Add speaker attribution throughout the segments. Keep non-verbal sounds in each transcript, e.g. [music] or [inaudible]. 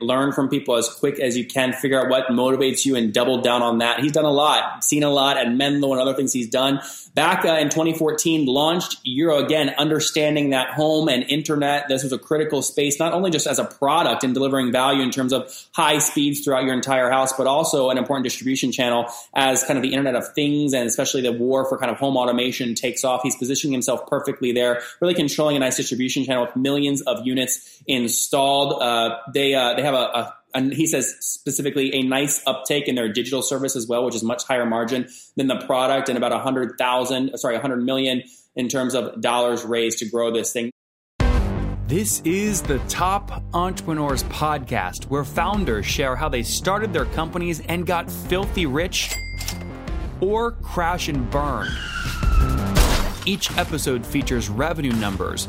Speaker 1: learn from people as quick as you can, figure out what motivates you and double down on that. He's done a lot, seen a lot at Menlo and other things he's done. Back uh, in 2014, launched Eero again, understanding that home and internet, this was a critical space, not only just as a product and delivering value in terms of high speeds throughout your entire house, but also an important distribution channel as kind of the internet of things and especially the war for kind of home automation takes off. He's positioning himself perfectly there, really controlling a nice distribution channel with millions of units installed. Uh, they, uh, they have a, a and he says specifically a nice uptake in their digital service as well, which is much higher margin than the product, and about a hundred thousand, sorry, a hundred million in terms of dollars raised to grow this thing.
Speaker 2: This is the Top Entrepreneurs Podcast, where founders share how they started their companies and got filthy rich or crash and burn. Each episode features revenue numbers,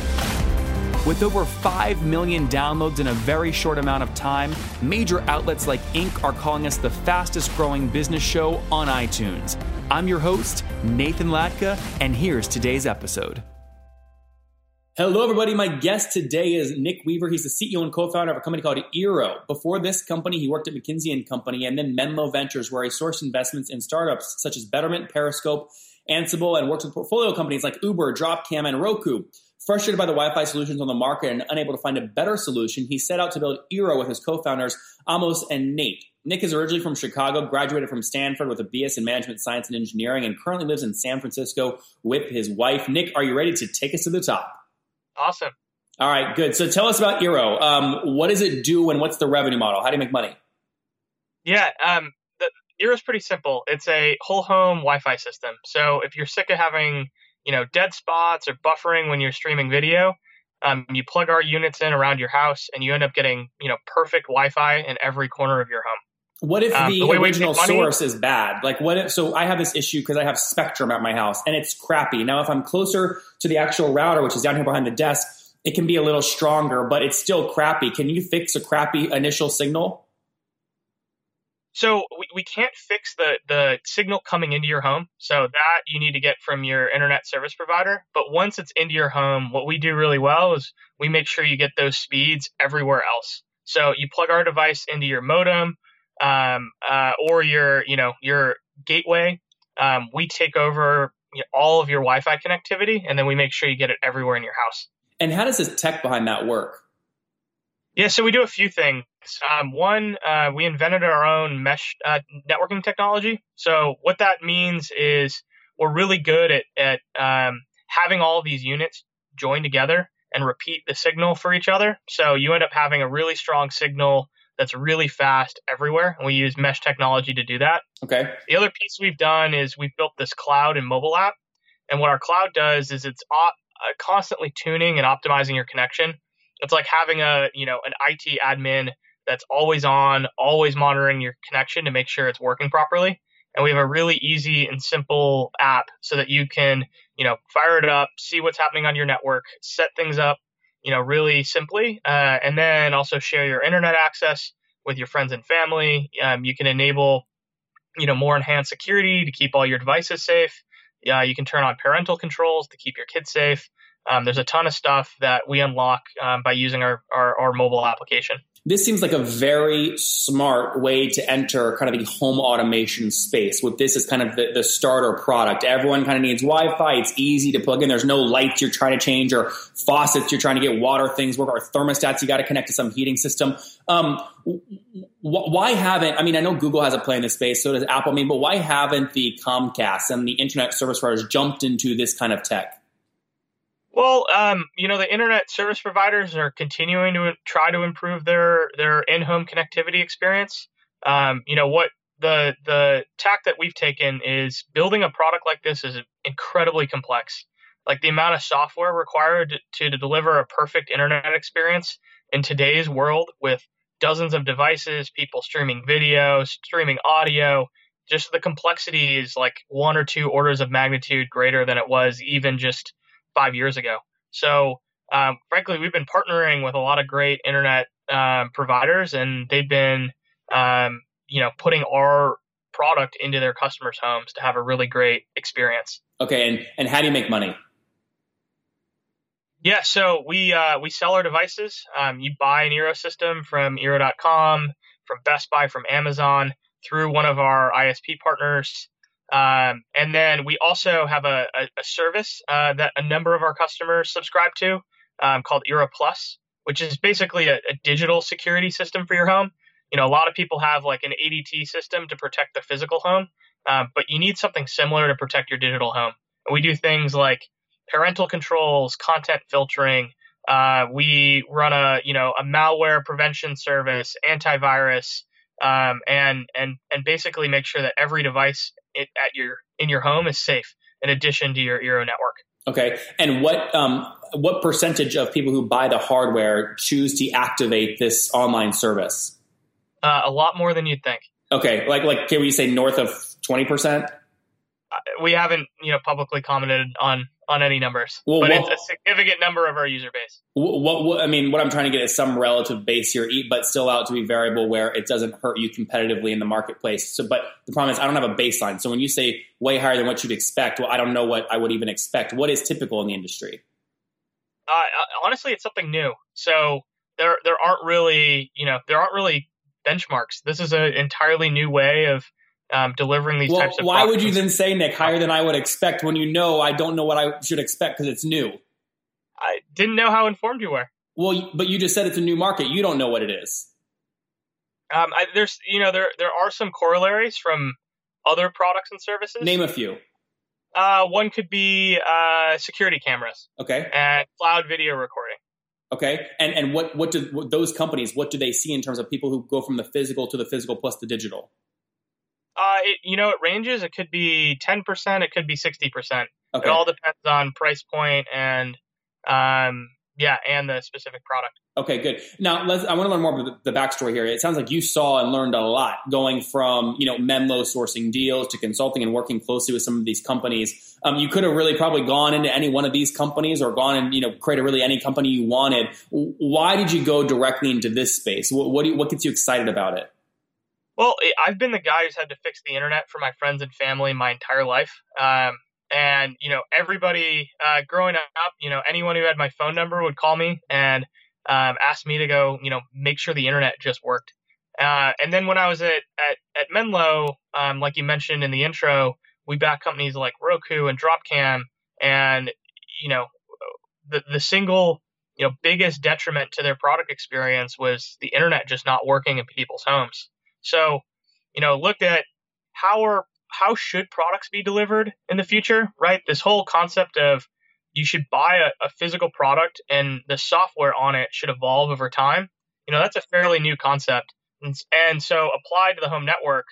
Speaker 2: With over 5 million downloads in a very short amount of time, major outlets like Inc. are calling us the fastest growing business show on iTunes. I'm your host, Nathan Latka, and here's today's episode.
Speaker 1: Hello, everybody. My guest today is Nick Weaver. He's the CEO and co-founder of a company called Eero. Before this company, he worked at McKinsey and Company and then Menlo Ventures, where he sourced investments in startups such as Betterment, Periscope, Ansible, and worked with portfolio companies like Uber, Dropcam, and Roku. Frustrated by the Wi Fi solutions on the market and unable to find a better solution, he set out to build Eero with his co founders, Amos and Nate. Nick is originally from Chicago, graduated from Stanford with a BS in Management Science and Engineering, and currently lives in San Francisco with his wife. Nick, are you ready to take us to the top?
Speaker 3: Awesome.
Speaker 1: All right, good. So tell us about Eero. Um, what does it do and what's the revenue model? How do you make money?
Speaker 3: Yeah, um, Eero is pretty simple. It's a whole home Wi Fi system. So if you're sick of having you know, dead spots or buffering when you're streaming video, um, you plug our units in around your house and you end up getting, you know, perfect Wi-Fi in every corner of your home.
Speaker 1: What if um, the, the original source is bad? Like what if, so I have this issue because I have Spectrum at my house and it's crappy. Now, if I'm closer to the actual router, which is down here behind the desk, it can be a little stronger, but it's still crappy. Can you fix a crappy initial signal?
Speaker 3: So we, we can't fix the, the signal coming into your home. So that you need to get from your internet service provider. But once it's into your home, what we do really well is we make sure you get those speeds everywhere else. So you plug our device into your modem um, uh, or your you know your gateway. Um, we take over you know, all of your Wi-Fi connectivity, and then we make sure you get it everywhere in your house.
Speaker 1: And how does this tech behind that work?
Speaker 3: Yeah, so we do a few things. Um, one, uh, we invented our own mesh uh, networking technology. So what that means is we're really good at, at um, having all these units join together and repeat the signal for each other. So you end up having a really strong signal that's really fast everywhere, and we use mesh technology to do that.
Speaker 1: Okay.
Speaker 3: The other piece we've done is we've built this cloud and mobile app, and what our cloud does is it's op- uh, constantly tuning and optimizing your connection it's like having a, you know, an IT admin that's always on, always monitoring your connection to make sure it's working properly. And we have a really easy and simple app so that you can, you know, fire it up, see what's happening on your network, set things up, you know, really simply, uh, and then also share your internet access with your friends and family. Um, you can enable, you know, more enhanced security to keep all your devices safe. Yeah, you can turn on parental controls to keep your kids safe. Um, there's a ton of stuff that we unlock um, by using our, our, our mobile application.
Speaker 1: This seems like a very smart way to enter kind of the home automation space. With this as kind of the, the starter product, everyone kind of needs Wi-Fi. It's easy to plug in. There's no lights you're trying to change or faucets you're trying to get water things work or thermostats you got to connect to some heating system. Um, why haven't I mean I know Google has a play in this space, so does Apple. I mean, but why haven't the Comcast and the internet service providers jumped into this kind of tech?
Speaker 3: Well, um, you know, the internet service providers are continuing to try to improve their their in-home connectivity experience. Um, you know what the the tack that we've taken is building a product like this is incredibly complex. Like the amount of software required to, to deliver a perfect internet experience in today's world with dozens of devices, people streaming video, streaming audio, just the complexity is like one or two orders of magnitude greater than it was even just five years ago. So um, frankly, we've been partnering with a lot of great internet um, providers, and they've been, um, you know, putting our product into their customers' homes to have a really great experience.
Speaker 1: Okay, and and how do you make money?
Speaker 3: Yeah, so we uh, we sell our devices. Um, you buy an Eero system from Eero.com, from Best Buy, from Amazon, through one of our ISP partners. Um, and then we also have a, a, a service uh, that a number of our customers subscribe to um, called Eero Plus, which is basically a, a, digital security system for your home. You know, a lot of people have like an ADT system to protect the physical home, um, but you need something similar to protect your digital home. And we do things like parental controls, content filtering. Uh, we run a you know a malware prevention service, antivirus, um, and and and basically make sure that every device it, at your in your home is safe. In addition to your Eero network.
Speaker 1: Okay, and what um, what percentage of people who buy the hardware choose to activate this online service?
Speaker 3: Uh, a lot more than you'd think.
Speaker 1: Okay, like like can we say north of twenty percent?
Speaker 3: We haven't you know publicly commented on on any numbers, well, but it's a significant number of our user base.
Speaker 1: What, what, I mean, what I'm trying to get is some relative base here, but still out to be variable where it doesn't hurt you competitively in the marketplace. So, but the problem is I don't have a baseline. So when you say way higher than what you'd expect, well, I don't know what I would even expect. What is typical in the industry?
Speaker 3: Uh, uh honestly, it's something new. So there there aren't really you know there aren't really benchmarks. This is an entirely new way of um, delivering these
Speaker 1: well,
Speaker 3: types of.
Speaker 1: Why would you then say, Nick, higher than I would expect when you know I don't know what I should expect because it's new?
Speaker 3: I didn't know how informed you were.
Speaker 1: Well, but you just said it's a new market. You don't know what it is.
Speaker 3: Um, I, there's, you know, there there are some corollaries from other products and services.
Speaker 1: Name a few.
Speaker 3: Uh, one could be uh, security cameras.
Speaker 1: Okay.
Speaker 3: And cloud video recording.
Speaker 1: Okay. And and what what do what, those companies what do they see in terms of people who go from the physical to the physical plus the digital?
Speaker 3: Uh, it, you know, it ranges. It could be 10%, it could be 60%. Okay. It all depends on price point and, um, yeah, and the specific product.
Speaker 1: Okay, good. Now, let's, I want to learn more about the, the, backstory here. It sounds like you saw and learned a lot going from, you know, Menlo sourcing deals to consulting and working closely with some of these companies. Um, you could have really probably gone into any one of these companies or gone and, you know, created really any company you wanted. Why did you go directly into this space? What, what, you, what gets you excited about it?
Speaker 3: Well, I've been the guy who's had to fix the internet for my friends and family my entire life. Um, and you know, everybody uh, growing up, you know, anyone who had my phone number would call me and um, ask me to go, you know, make sure the internet just worked. Uh, and then when I was at at, at Menlo, um, like you mentioned in the intro, we back companies like Roku and Dropcam, and you know, the the single you know biggest detriment to their product experience was the internet just not working in people's homes. So, you know, looked at how are how should products be delivered in the future, right? This whole concept of you should buy a, a physical product and the software on it should evolve over time. You know, that's a fairly new concept. And, and so applied to the home network,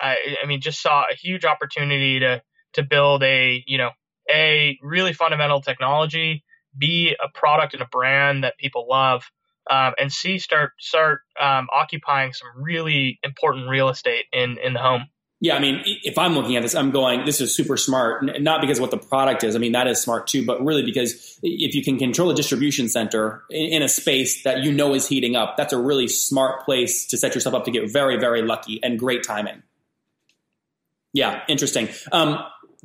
Speaker 3: I, I mean, just saw a huge opportunity to to build a, you know, a really fundamental technology, be a product and a brand that people love, um, and C start start um, occupying some really important real estate in in the home.
Speaker 1: Yeah, I mean, if I'm looking at this, I'm going, this is super smart, not because what the product is. I mean, that is smart too, but really because if you can control a distribution center in, a space that you know is heating up, that's a really smart place to set yourself up to get very, very lucky and great timing. Yeah, interesting. Um,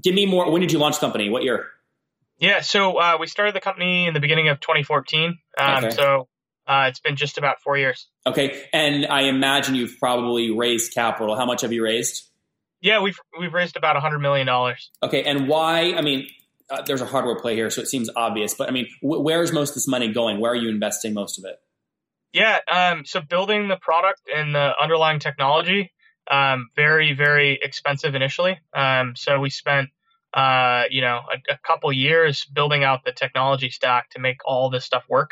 Speaker 1: give me more. When did you launch the company? What year?
Speaker 3: Yeah, so uh, we started the company in the beginning of 2014. Um, okay. So uh, it's been just about four years.
Speaker 1: Okay, and I imagine you've probably raised capital. How much have you raised?
Speaker 3: Yeah, we've we've raised about a hundred million dollars.
Speaker 1: Okay, and why? I mean, uh, there's a hardware play here, so it seems obvious. But I mean, wh- where's most of this money going? Where are you investing most of it?
Speaker 3: Yeah, um, so building the product and the underlying technology, um, very very expensive initially. Um, so we spent uh, you know a, a couple years building out the technology stack to make all this stuff work.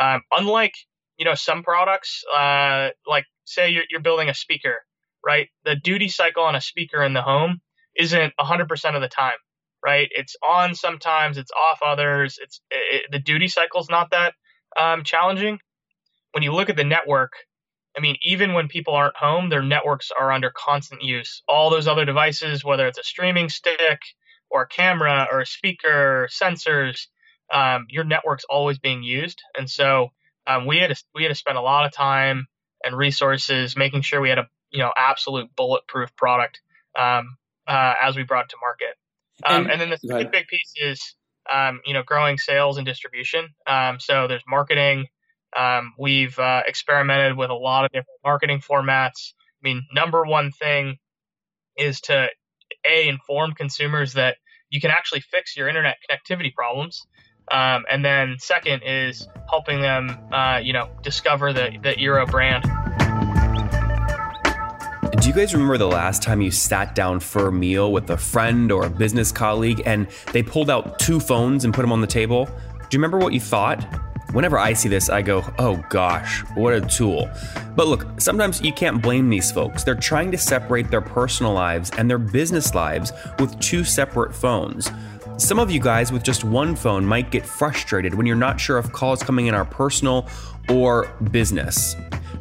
Speaker 3: Um, unlike you know some products, uh, like say you're, you're building a speaker, right? The duty cycle on a speaker in the home isn't 100% of the time, right? It's on sometimes, it's off others. It's it, the duty cycle is not that um, challenging. When you look at the network, I mean, even when people aren't home, their networks are under constant use. All those other devices, whether it's a streaming stick or a camera or a speaker, or sensors, um, your network's always being used, and so um, we had to we had to spend a lot of time and resources making sure we had a you know absolute bulletproof product um, uh, as we brought it to market. Um, and, and, then the second big piece is um, you know growing sales and distribution. Um, so there's marketing. Um, we've uh, experimented with a lot of different marketing formats. I mean, number one thing is to a inform consumers that you can actually fix your internet connectivity problems. Um, and then second is helping them, uh, you know, discover the, the Eero brand.
Speaker 2: Do you guys remember the last time you sat down for a meal with a friend or a business colleague and they pulled out two phones and put them on the table? Do you remember what you thought? Whenever I see this, I go, oh gosh, what a tool. But look, sometimes you can't blame these folks. They're trying to separate their personal lives and their business lives with two separate phones. Some of you guys with just one phone might get frustrated when you're not sure if calls coming in are personal or business.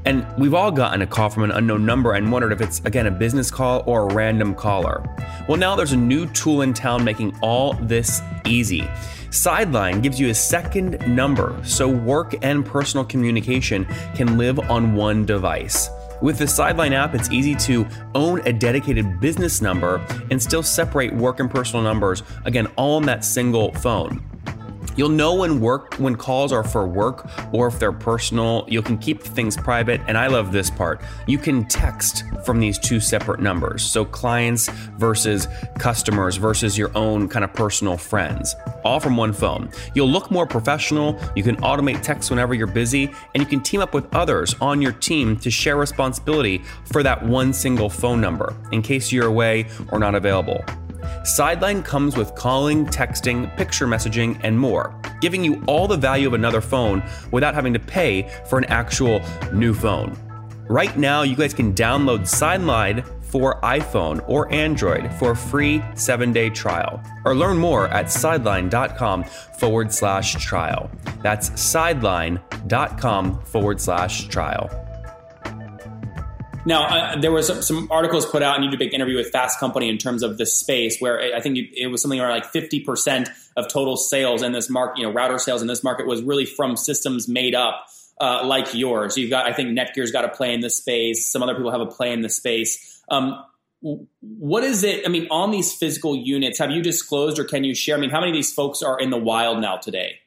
Speaker 2: And we've all gotten a call from an unknown number and wondered if it's, again, a business call or a random caller. Well, now there's a new tool in town making all this easy. Sideline gives you a second number so work and personal communication can live on one device. With the Sideline app, it's easy to own a dedicated business number and still separate work and personal numbers, again, all on that single phone. You'll know when work when calls are for work or if they're personal. You can keep things private and I love this part. You can text from these two separate numbers. So clients versus customers versus your own kind of personal friends. All from one phone. You'll look more professional, you can automate text whenever you're busy, and you can team up with others on your team to share responsibility for that one single phone number in case you're away or not available. Sideline comes with calling, texting, picture messaging, and more, giving you all the value of another phone without having to pay for an actual new phone. Right now, you guys can download Sideline for iPhone or Android for a free seven day trial. Or learn more at sideline.com forward slash trial. That's sideline.com forward slash trial.
Speaker 1: Now, uh, there was some, some, articles put out, and you did a big interview with Fast Company in terms of the space, where I think it was something around like 50% of total sales in this market, you know, router sales in this market was really from systems made up uh, like yours. You've got, I think Netgear's got a play in this space. Some other people have a play in this space. Um, what is it? I mean, on these physical units, have you disclosed or can you share? I mean, how many of these folks are in the wild now today?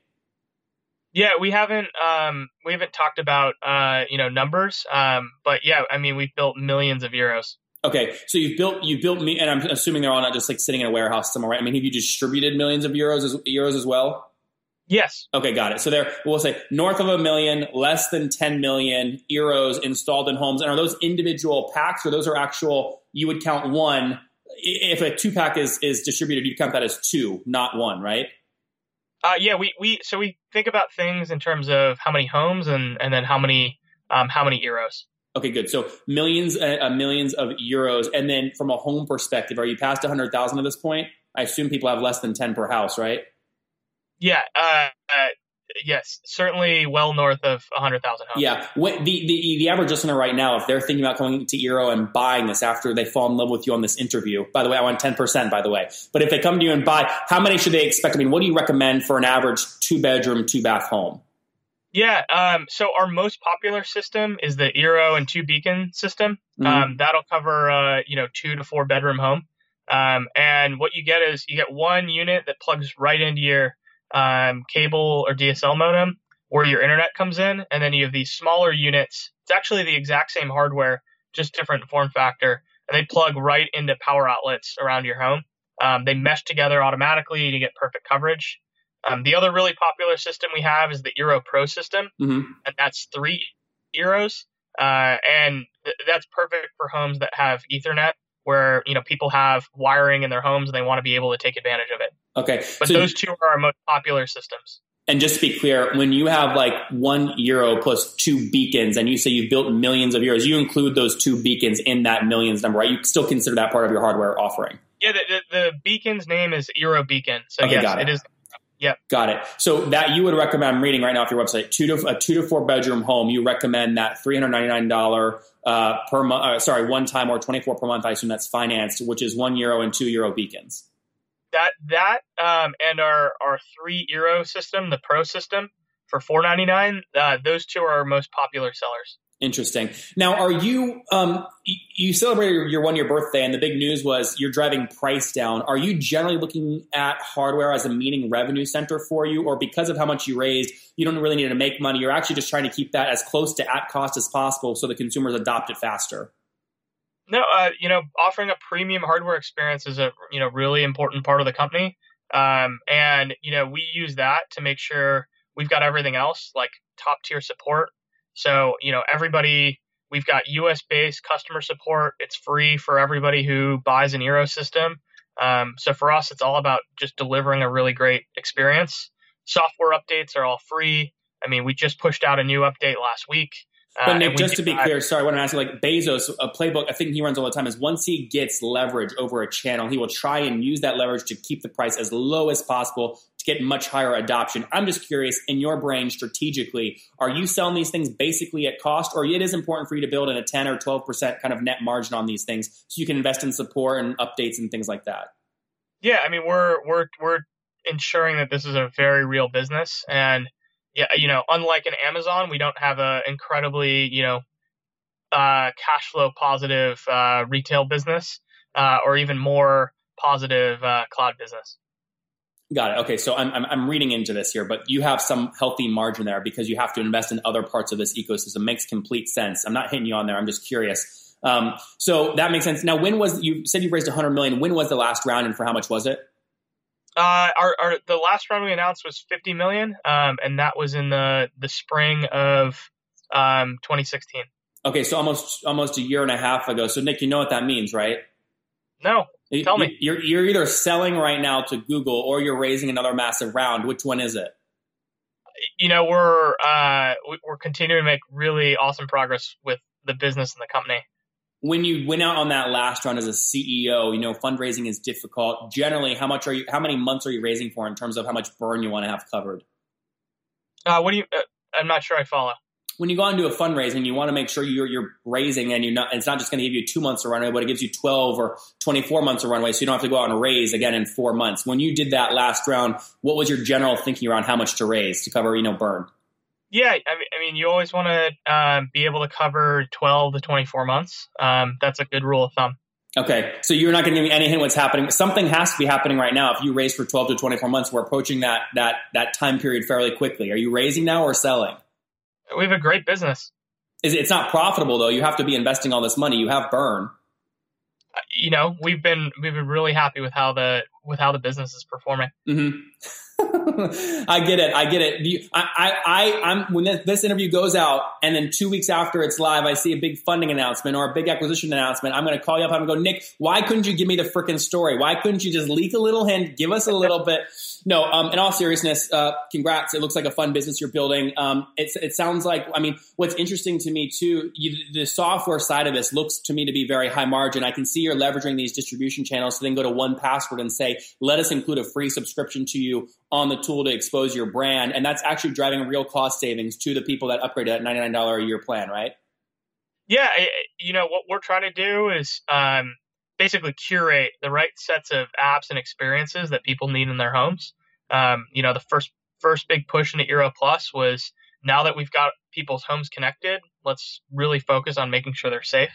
Speaker 3: Yeah, we haven't um, we haven't talked about uh, you know numbers, um, but yeah, I mean we've built millions of Eeros.
Speaker 1: Okay, so you've built you've built me, and I'm assuming they're all not just like sitting in a warehouse somewhere, right? I mean, have you distributed millions of Eeros as Eeros as well?
Speaker 3: Yes.
Speaker 1: Okay, got it. So there, we'll say north of a million, less than 10 million Eeros installed in homes. And are those individual packs, or those are actual? You would count one. If a two pack is is distributed, you'd count that as two, not one, right?
Speaker 3: Uh, yeah, we, we so we think about things in terms of how many homes and and then how many um, how many Eeros.
Speaker 1: Okay, good. So millions uh, uh millions of Eeros, and then from a home perspective, are you past a hundred thousand at this point? I assume people have less than ten per house, right?
Speaker 3: Yeah, uh, uh yes, certainly well north of 100,000 homes.
Speaker 1: Yeah. What, the, the, the average listener right now, if they're thinking about coming to Eero and buying this after they fall in love with you on this interview, by the way, I want 10%, by the way. But if they come to you and buy, how many should they expect? I mean, what do you recommend for an average two bedroom, two bath home?
Speaker 3: Yeah. Um, so our most popular system is the Eero and two beacon system. Mm-hmm. Um, that'll cover, uh, you know, two to four bedroom home. Um, and what you get is you get one unit that plugs right into your um, cable or DSL modem where your internet comes in, and then you have these smaller units. It's actually the exact same hardware, just different form factor, and they plug right into power outlets around your home. Um, they mesh together automatically, and you get perfect coverage. Um, the other really popular system we have is the Eero Pro system, mm-hmm. and that's three Eeros, uh, and th- that's perfect for homes that have Ethernet where you know people have wiring in their homes and they want to be able to take advantage of it.
Speaker 1: Okay,
Speaker 3: but so those two are our most popular systems.
Speaker 1: And just to be clear, when you have like one Eero plus two beacons, and you say you've built millions of Eeros, you include those two beacons in that millions number, right? You still consider that part of your hardware offering.
Speaker 3: Yeah, the, the, the beacon's name is Eero Beacon. So okay, yes, it. it is Yep.
Speaker 1: Got it. So that you would recommend, I'm reading right now off your website, two to a two to four bedroom home, you recommend that $399 uh, per month, uh, sorry, one time or 24 per month. I assume that's financed, which is one Eero and two Eero beacons.
Speaker 3: that that um, and our our three Eero system, the Pro system for four ninety nine. Uh, those two are our most popular sellers.
Speaker 1: Interesting. Now, are you um, you celebrated your one year birthday, and the big news was you're driving price down. Are you generally looking at hardware as a meaning revenue center for you, or because of how much you raised, you don't really need to make money? You're actually just trying to keep that as close to at cost as possible, so the consumers adopt it faster.
Speaker 3: No, uh, you know, offering a premium hardware experience is a you know really important part of the company, um, and you know we use that to make sure we've got everything else like top tier support so, you know, everybody, we've got US based customer support. It's free for everybody who buys an Eero system. Um, so for us, it's all about just delivering a really great experience. Software updates are all free. I mean, we just pushed out a new update last week.
Speaker 1: But uh, Nick, just to be that. clear, sorry, I want to ask you, like Bezos, a playbook, I think he runs all the time is once he gets leverage over a channel, he will try and use that leverage to keep the price as low as possible get much higher adoption. I'm just curious, in your brain strategically, are you selling these things basically at cost, or it is important for you to build in a 10 or 12% kind of net margin on these things so you can invest in support and updates and things like that?
Speaker 3: Yeah, I mean, we're we're we're ensuring that this is a very real business and yeah, you know, unlike an Amazon, we don't have a incredibly, you know, uh, cash flow positive uh, retail business uh, or even more positive uh, cloud business.
Speaker 1: Got it. Okay, so I'm, I'm, I'm reading into this here, but you have some healthy margin there because you have to invest in other parts of this ecosystem. Makes complete sense. I'm not hitting you on there. I'm just curious. Um, so that makes sense. Now, when was you said you raised 100 million? When was the last round, and for how much was it?
Speaker 3: Uh, our, our the last round we announced was 50 million, um, and that was in the the spring of um, 2016.
Speaker 1: Okay, so almost almost a year and a half ago. So Nick, you know what that means, right?
Speaker 3: No, tell me.
Speaker 1: You're you're either selling right now to Google or you're raising another massive round. Which one is it?
Speaker 3: You know, we're uh, we're continuing to make really awesome progress with the business and the company
Speaker 1: when you went out on that last round as a CEO, you know, fundraising is difficult. Generally, how much are you, how many months are you raising for in terms of how much burn you want to have covered?
Speaker 3: Uh, what do you, uh, I'm not sure I follow.
Speaker 1: When you go into a fundraising, you want to make sure you're, you're raising and you're not, it's not just going to give you two months of runway, but it gives you 12 or 24 months of runway. So you don't have to go out and raise again in four months. When you did that last round, what was your general thinking around how much to raise to cover, you know, burn?
Speaker 3: Yeah, I mean, you always want to um, be able to cover 12 to 24 months. Um, that's a good rule of thumb.
Speaker 1: Okay, so you're not going to give me any hint what's happening. Something has to be happening right now. If you raise for 12 to 24 months, we're approaching that that that time period fairly quickly. Are you raising now or selling?
Speaker 3: We have a great business.
Speaker 1: It's not profitable though? You have to be investing all this money. You have burn.
Speaker 3: Uh, you know, we've been we've been really happy with how the with how the business is performing.
Speaker 1: Mm-hmm. [laughs] I get it. I get it. You, I, I, I'm when this, this, interview goes out, and then two weeks after it's live, I see a big funding announcement or a big acquisition announcement. I'm going to call you up. I'm going to go, Nick. Why couldn't you give me the freaking story? Why couldn't you just leak a little hint, give us a little bit? No. Um, in all seriousness, uh, congrats. It looks like a fun business you're building. Um, it, it sounds like. I mean, what's interesting to me too, you, the software side of this looks to me to be very high margin. I can see you're leveraging these distribution channels to then go to 1Password and say, let us include a free subscription to you on the tool to expose your brand. And that's actually driving real cost savings to the people that upgrade that $99 a year plan, right?
Speaker 3: Yeah. You know, what we're trying to do is um, basically curate the right sets of apps and experiences that people need in their homes. Um, you know, the first first big push into Eero Plus was now that we've got people's homes connected, let's really focus on making sure they're safe.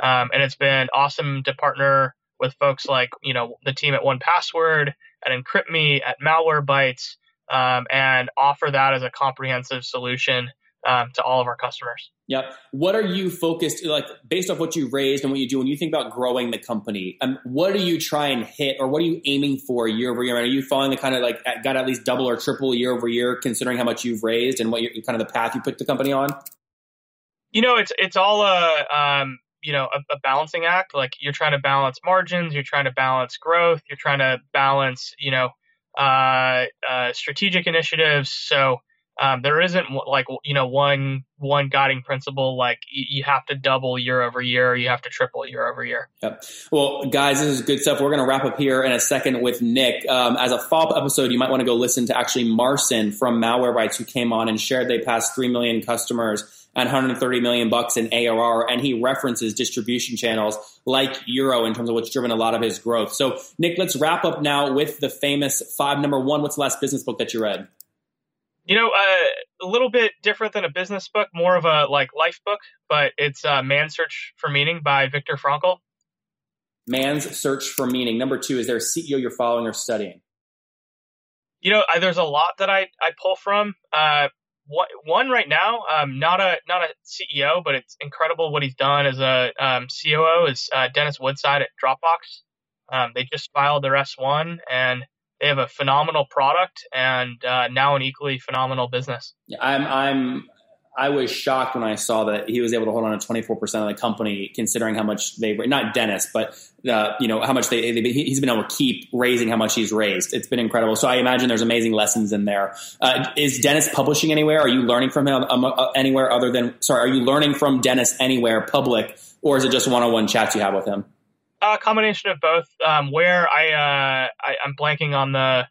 Speaker 3: Um, and it's been awesome to partner with folks like you know the team at 1Password at EncryptMe at Malwarebytes um, and offer that as a comprehensive solution um, to all of our customers.
Speaker 1: Yep. What are you focused like based off what you raised and what you do when you think about growing the company? Um, what do you try and hit, or what are you aiming for year over year? Are you following the kind of like got at least double or triple year over year, considering how much you've raised and what you kind of the path you put the company on?
Speaker 3: You know, it's it's all a um, you know a, a, balancing act like you're trying to balance margins you're trying to balance growth you're trying to balance you know uh, uh, strategic initiatives. So um, there isn't like you know one one guiding principle like you have to double year over year you have to triple year over year.
Speaker 1: Yep. Well guys this is good stuff. We're going to wrap up here in a second with nick. Um, as a follow-up episode you might want to go listen to actually marcin from malwarebytes who came on and shared they passed 3 million customers and 130 million bucks in ARR. And he references distribution channels like Eero in terms of what's driven a lot of his growth. So, Nick, let's wrap up now with the famous five. Number one, what's the last business book that you read?
Speaker 3: You know, uh, a little bit different than a business book, more of a like life book, but it's uh, Man's Search for Meaning by Viktor Frankl.
Speaker 1: Man's Search for Meaning. Number two, is there a CEO you're following or studying?
Speaker 3: You know, I, there's a lot that I, I pull from. Uh, what, one right now, um, not a not a CEO, but it's incredible what he's done as a um, COO is uh, Dennis Woodside at Dropbox. Um, they just filed their S1 and they have a phenomenal product and uh, now an equally phenomenal business.
Speaker 1: I'm I'm I was shocked when I saw that he was able to hold on to 24 percent of the company, considering how much they were not Dennis, but uh, you know how much they, they, he's been able to keep raising how much he's raised. It's been incredible. So I imagine there's amazing lessons in there. Uh, is Dennis publishing anywhere? Are you learning from him um, uh, anywhere other than sorry? Are you learning from Dennis anywhere public, or is it just one-on-one chats you have with him?
Speaker 3: A combination of both. Um, where I, uh, I I'm blanking on the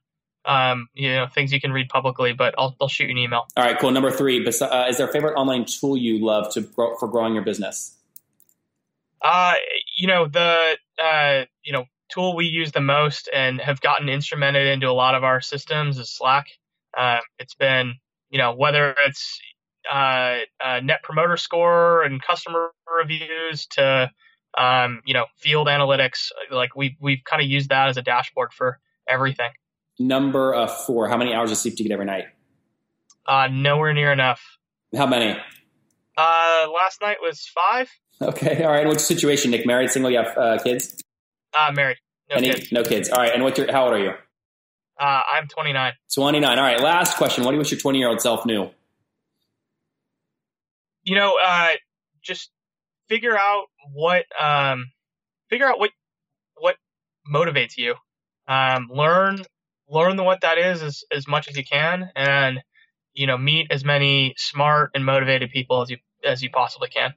Speaker 3: um, you know things you can read publicly, but I'll, I'll shoot you an email.
Speaker 1: All right, cool. Number three, uh, is there a favorite online tool you love to grow, for growing your business?
Speaker 3: Uh, you know the uh, you know tool we use the most and have gotten instrumented into a lot of our systems is Slack. Uh, it's been you know whether it's uh, uh, net promoter score and customer reviews to um, you know field analytics, like we we've kind of used that as a dashboard for everything.
Speaker 1: Number uh, four, how many hours of sleep do you get every night?
Speaker 3: Uh, nowhere near enough.
Speaker 1: How many?
Speaker 3: Uh, last night was five.
Speaker 1: Okay, all right. What's your situation, Nick? Married, single? You have uh, kids?
Speaker 3: Uh, married. No
Speaker 1: Any,
Speaker 3: kids.
Speaker 1: No kids. All right. And what's your? How old are you?
Speaker 3: Uh, I'm 29.
Speaker 1: 29. All right. Last question. What do you wish your 20 year old self knew?
Speaker 3: You know, uh, just figure out what um, figure out what what motivates you. Um, learn learn what that is as, as much as you can and you know meet as many smart and motivated people as you as you possibly can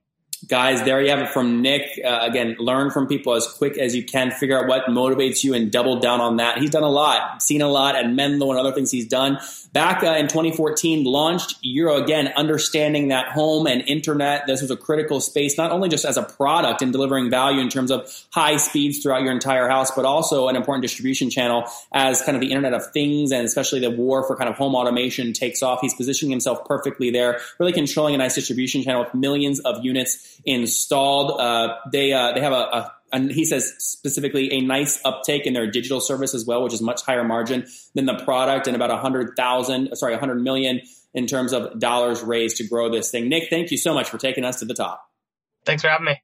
Speaker 1: guys there you have it from nick. Uh, again learn from people as quick as you can. Figure out what motivates you and double down on that. He's done a lot. Seen a lot at menlo and other things he's done. Back uh, in 2014 launched Eero again understanding that home and internet this was a critical space not only just as a product and delivering value in terms of high speeds throughout your entire house but also an important distribution channel as kind of the internet of things and especially the war for kind of home automation takes off. He's positioning himself perfectly there really controlling a nice distribution channel with millions of units installed. Uh, they uh, they have a, a and he says specifically a nice uptake in their digital service as well, which is much higher margin than the product, and about a hundred thousand, sorry, a hundred million in terms of dollars raised to grow this thing. Nick, thank you so much for taking us to the top.
Speaker 3: Thanks for having me.